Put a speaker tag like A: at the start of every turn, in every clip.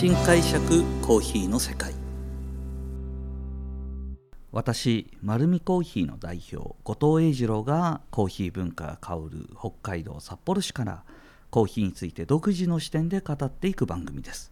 A: 新解釈コーヒーの世界。私丸見コーヒーの代表後藤英二郎がコーヒー文化が香る北海道札幌市からコーヒーについて独自の視点で語っていく番組です。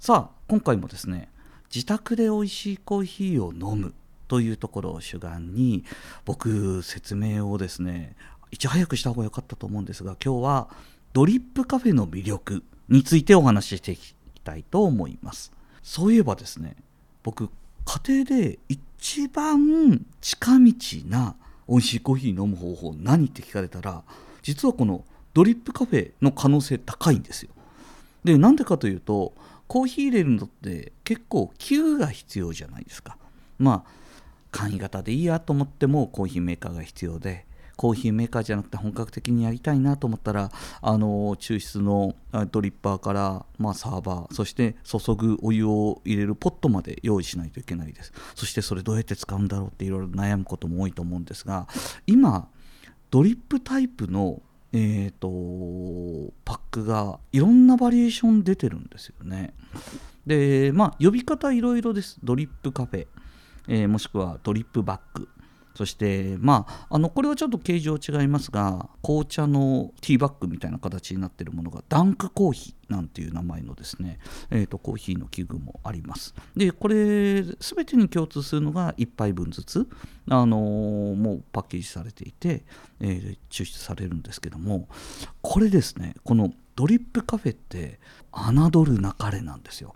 A: さあ今回もですね自宅で美味しいコーヒーを飲むというところを主眼に僕説明をですねいち早くした方が良かったと思うんですが今日はドリップカフェの魅力についてお話ししていきたいと思います。そういえばですね僕家庭で一番近道な美味しいコーヒー飲む方法何って聞かれたら実はこのドリップカフェの可能性高いんですよ。でなんでかというとコーヒー入れるのって結構器が必要じゃないですか。まあ簡易型でいいやと思ってもコーヒーメーカーが必要でコーヒーメーカーじゃなくて本格的にやりたいなと思ったらあの抽出のドリッパーから、まあ、サーバーそして注ぐお湯を入れるポットまで用意しないといけないですそしてそれどうやって使うんだろうっていろいろ悩むことも多いと思うんですが今ドリップタイプのえーと、パックがいろんなバリエーション出てるんですよね。でまあ呼び方いろいろです。ドリップカフェ、えー、もしくはドリップバッグそしてまああのこれはちょっと形状違いますが紅茶のティーバッグみたいな形になっているものがダンクコーヒーなんていう名前のですね、えーと、コーヒーの器具もあります。でこれ全てに共通するのが1杯分ずつ、あのー、もうパッケージされていて、えー、抽出されるんですけどもこれですねこのドリップカフェって侮るなかれなんですよ、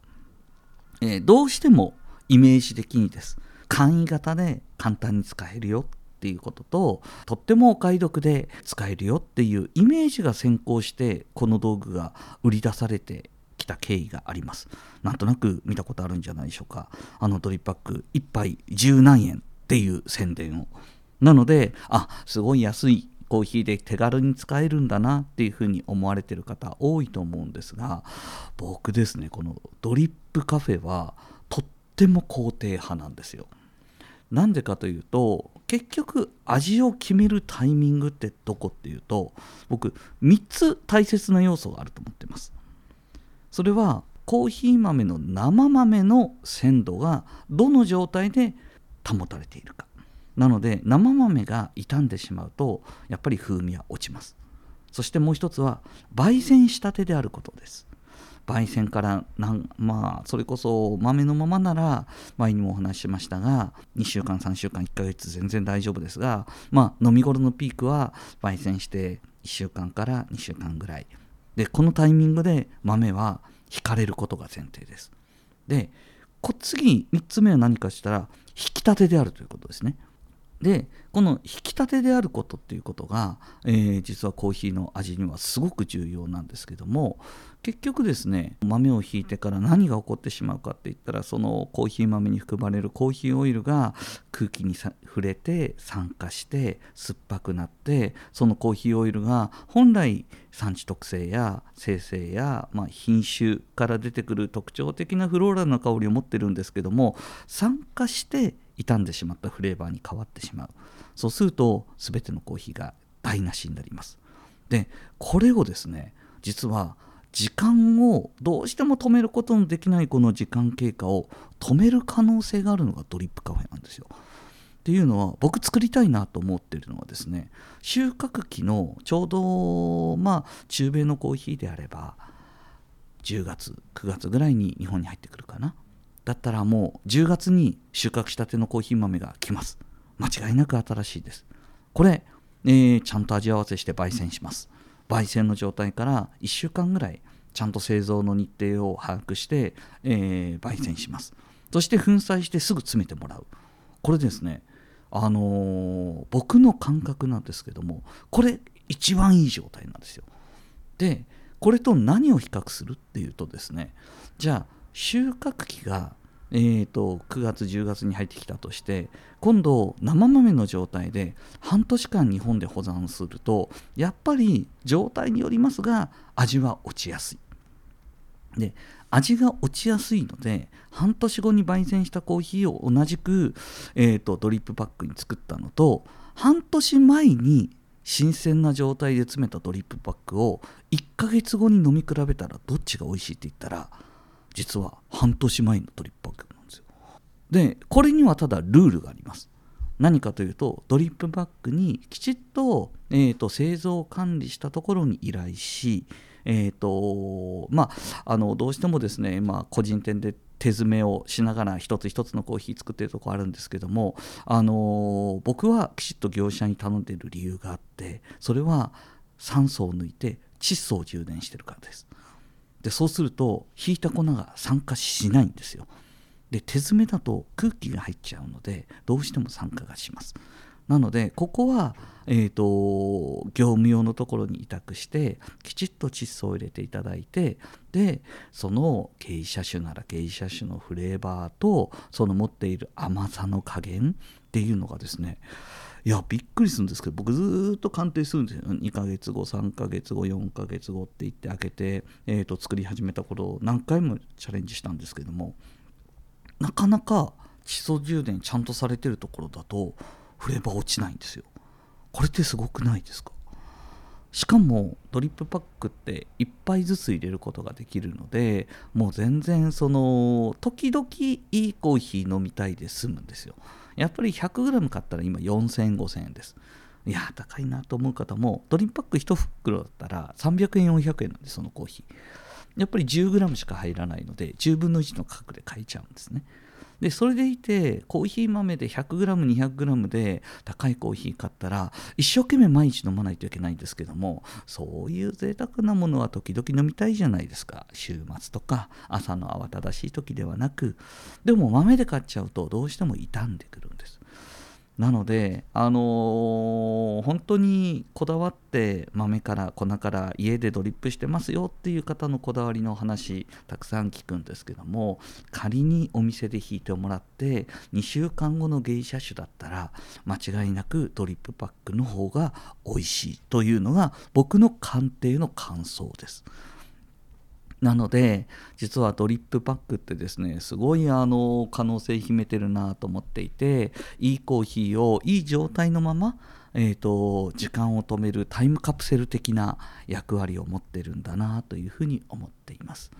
A: えー、どうしてもイメージ的にです。簡易型で簡単に使えるよっていうことととってもお買い得で使えるよっていうイメージが先行してこの道具が売り出されてきた経緯がありますなんとなく見たことあるんじゃないでしょうかあのドリップパック1杯10何円っていう宣伝をなのであすごい安いコーヒーで手軽に使えるんだなっていうふうに思われてる方多いと思うんですが僕ですねこのドリップカフェはとっても肯定派なんですよ。なんでかというと結局味を決めるタイミングってどこっていうと僕3つ大切な要素があると思ってます。それはコーヒー豆の生豆の鮮度がどの状態で保たれているか。なので生豆が傷んでしまうとやっぱり風味は落ちます。そしてもう一つは焙煎したてであることです。焙煎からなんまあそれこそ豆のままなら前にもお話ししましたが2週間3週間1ヶ月全然大丈夫ですがまあ飲み頃のピークは焙煎して1週間から2週間ぐらい。でこのタイミングで豆は引かれることが前提です。で次3つ目は何かしたら引き立てであるということですね。でこの引き立てであることっていうことが、えー、実はコーヒーの味にはすごく重要なんですけども結局ですね豆をひいてから何が起こってしまうかって言ったらそのコーヒー豆に含まれるコーヒーオイルが空気に触れて酸化して酸っぱくなってそのコーヒーオイルが本来産地特性や生成や、まあ、品種から出てくる特徴的なフローラルな香りを持ってるんですけども酸化して傷んでしまったフレーバーに変わってしまう。そうすると全てのコーヒーが台無しになります。でこれをですね実は時間をどうしても止めることのできないこの時間経過を止める可能性があるのがドリップカフェなんですよ。っていうのは僕作りたいなと思ってるのはですね収穫期のちょうどまあ中米のコーヒーであれば10月9月ぐらいに日本に入ってくるかな。だったらもう10月に収穫したてのコーヒー豆が来ます。間違いなく新しいです。これ、えー、ちゃんと味合わせして焙煎します。焙煎の状態から1週間ぐらいちゃんと製造の日程を把握して、えー、焙煎します。そして粉砕してすぐ詰めてもらう。これですねあのー、僕の感覚なんですけどもこれ一番いい状態なんですよ。でこれと何を比較するっていうとですねじゃあ収穫期が、えーと、9月10月に入ってきたとして今度生豆の状態で半年間日本で保存するとやっぱり状態によりますが味は落ちやすい。で味が落ちやすいので半年後に焙煎したコーヒーを同じく、えーとドリップパックに作ったのと半年前に新鮮な状態で詰めたドリップパックを1ヶ月後に飲み比べたらどっちが美味しいって言ったら実は半年前のドリップバッグなんですよでこれにはただルールがあります。何かというとドリップバッグにきちっと,、えーと、製造管理したところに依頼し、えーとまあ、あのどうしてもですね、まあ、個人店で手詰めをしながら一つ一つのコーヒー作ってるとこあるんですけども、あの、僕はきちっと業者に頼んでいる理由があってそれは酸素を抜いて窒素を充電してるからです。でそうすると引いた粉が酸化しないんですよ。で手詰めだと空気が入っちゃうのでどうしても酸化がします。なのでここは、えーと、業務用のところに委託してきちっと窒素を入れていただいてでその芸者種なら芸者種のフレーバーとその持っている甘さの加減っていうのがですねいやびっくりするんですけど僕ずっと鑑定するんですよ。2ヶ月後3ヶ月後4ヶ月後って言って開けて、えーと作り始めた頃を何回もチャレンジしたんですけどもなかなか地層充電ちゃんとされてるところだとフレーバー落ちないんですよ。これってすごくないですか？しかもドリップパックって1杯ずつ入れることができるのでもう全然その時々いいコーヒー飲みたいで済むんですよ。やっぱり 100g 買ったら今4000円5000円です。いや高いなと思う方もドリップパック1袋だったら300円400円なんでそのコーヒー。やっぱり 10g しか入らないので10分の1の価格で買えちゃうんですね。でそれでいてコーヒー豆で 100g200g で高いコーヒー買ったら一生懸命毎日飲まないといけないんですけどもそういう贅沢なものは時々飲みたいじゃないですか週末とか朝の慌ただしい時ではなくでも豆で買っちゃうとどうしても傷んでくるんですなので、あのー、本当にこだわって豆から粉から家でドリップしてますよっていう方のこだわりの話たくさん聞くんですけども仮にお店で引いてもらって2週間後の芸者種だったら間違いなくドリップパックの方が美味しいというのが僕の鑑定の感想です。なので実はドリップパックってですねすごいあの可能性秘めてるなと思っていていいコーヒーをいい状態のままえーと、時間を止めるタイムカプセル的な役割を持ってるんだなというふうに思っています。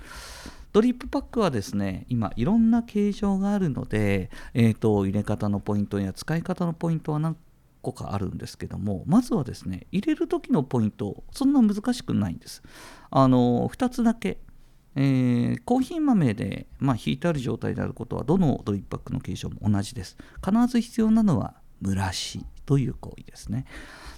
A: ドリップパックはですね今いろんな形状があるので、えーと入れ方のポイントや使い方のポイントは何個かあるんですけどもまずはですね入れる時のポイントそんな難しくないんです。あの2つだけえー、コーヒー豆で、まあ、引いてある状態であることはどのドリップバッグの形状も同じです。必ず必要なのは蒸らしという行為ですね。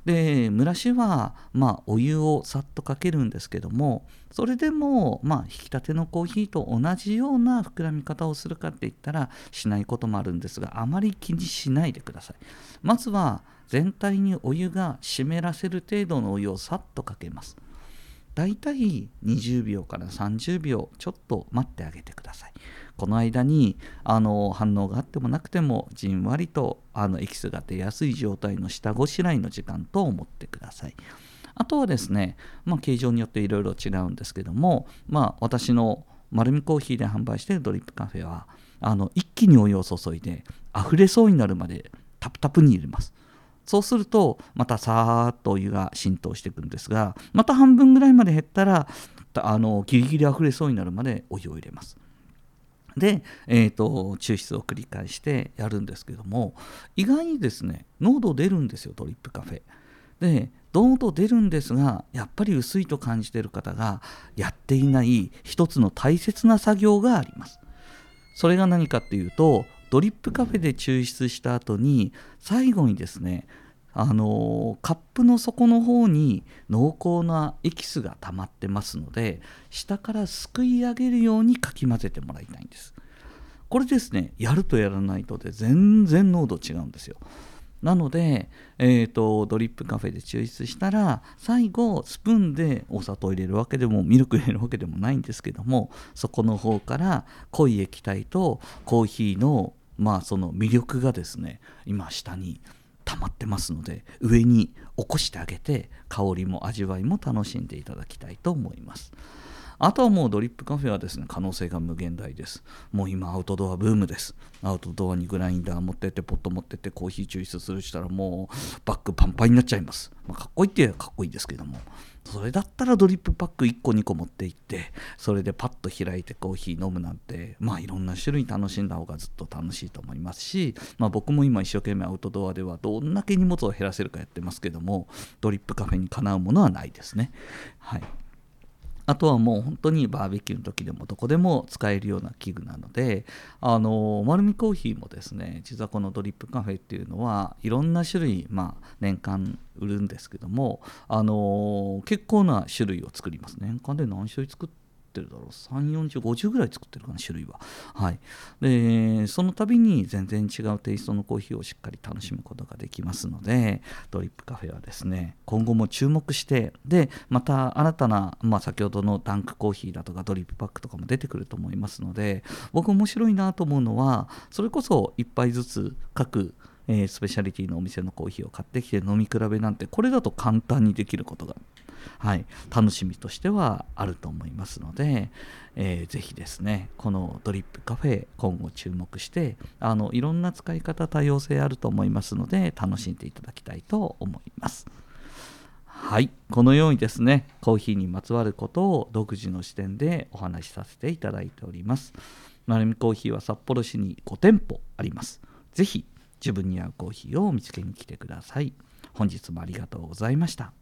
A: で蒸らしは、まあ、お湯をさっとかけるんですけどもそれでも、まあ、引き立てのコーヒーと同じような膨らみ方をするかって言ったらしないこともあるんですがあまり気にしないでください。まずは全体にお湯が湿らせる程度のお湯をさっとかけます。だいたい20秒から30秒ちょっと待ってあげてください。この間にあの反応があってもなくてもじんわりとあのエキスが出やすい状態の下ごしらえの時間と思ってください。あとはですね、まあ、形状によっていろいろ違うんですけども、まあ、私の丸みコーヒーで販売しているドリップカフェはあの一気にお湯を注いで溢れそうになるまでタプタプに入れます。そうするとまたさーっとお湯が浸透していくんですがまた半分ぐらいまで減ったらあのギリギリ溢れそうになるまでお湯を入れます。で、えーと、抽出を繰り返してやるんですけども意外にですね濃度出るんですよドリップカフェ。で濃度出るんですがやっぱり薄いと感じている方がやっていない一つの大切な作業があります。それが何かっていうとドリップカフェで抽出した後に最後にですねあのカップの底の方に濃厚なエキスが溜まってますので下からすくい上げるようにかき混ぜてもらいたいんです。これですねやるとやらないとで全然濃度違うんですよ。なので、えーと、ドリップカフェで抽出したら最後スプーンでお砂糖入れるわけでもミルク入れるわけでもないんですけどもそこの方から濃い液体とコーヒーのまあその魅力がですね今下に溜まってますので上に起こしてあげて香りも味わいも楽しんでいただきたいと思います。あとはもうドリップカフェはですね可能性が無限大です。もう今アウトドアブームです。アウトドアにグラインダー持ってってポット持ってってコーヒー抽出するしたらもうバッグパンパンになっちゃいます、まあ、かっこいいって言えばかっこいいですけども。それだったらドリップパック1個2個持って行ってそれでパッと開いてコーヒー飲むなんてまあいろんな種類楽しんだ方がずっと楽しいと思いますし、まあ、僕も今一生懸命アウトドアではどんだけ荷物を減らせるかやってますけどもドリップカフェにかなうものはないですね。はい。あとはもう本当にバーベキューの時でもどこでも使えるような器具なのであの丸みコーヒーもですね実はこのドリップカフェっていうのはいろんな種類、まあ、年間売るんですけどもあの結構な種類を作ります。年間で何種類作ってってるだろう。34050ぐらい作ってるかな種類は。はい。でその度に全然違うテイストのコーヒーをしっかり楽しむことができますのでドリップカフェはですね今後も注目してでまた新たな、まあ、先ほどのダンクコーヒーだとかドリップパックとかも出てくると思いますので僕面白いなと思うのはそれこそ1杯ずつ各えー、スペシャリティのお店のコーヒーを買ってきて飲み比べなんてこれだと簡単にできることがはい、楽しみとしてはあると思いますので、えー、ぜひですねこのドリップカフェ今後注目してあのいろんな使い方多様性あると思いますので楽しんでいただきたいと思います。はい、このようにですねコーヒーにまつわることを独自の視点でお話しさせていただいております。丸見コーヒーは札幌市に5店舗あります。ぜひ自分に合うコーヒーを見つけに来てください。本日もありがとうございました。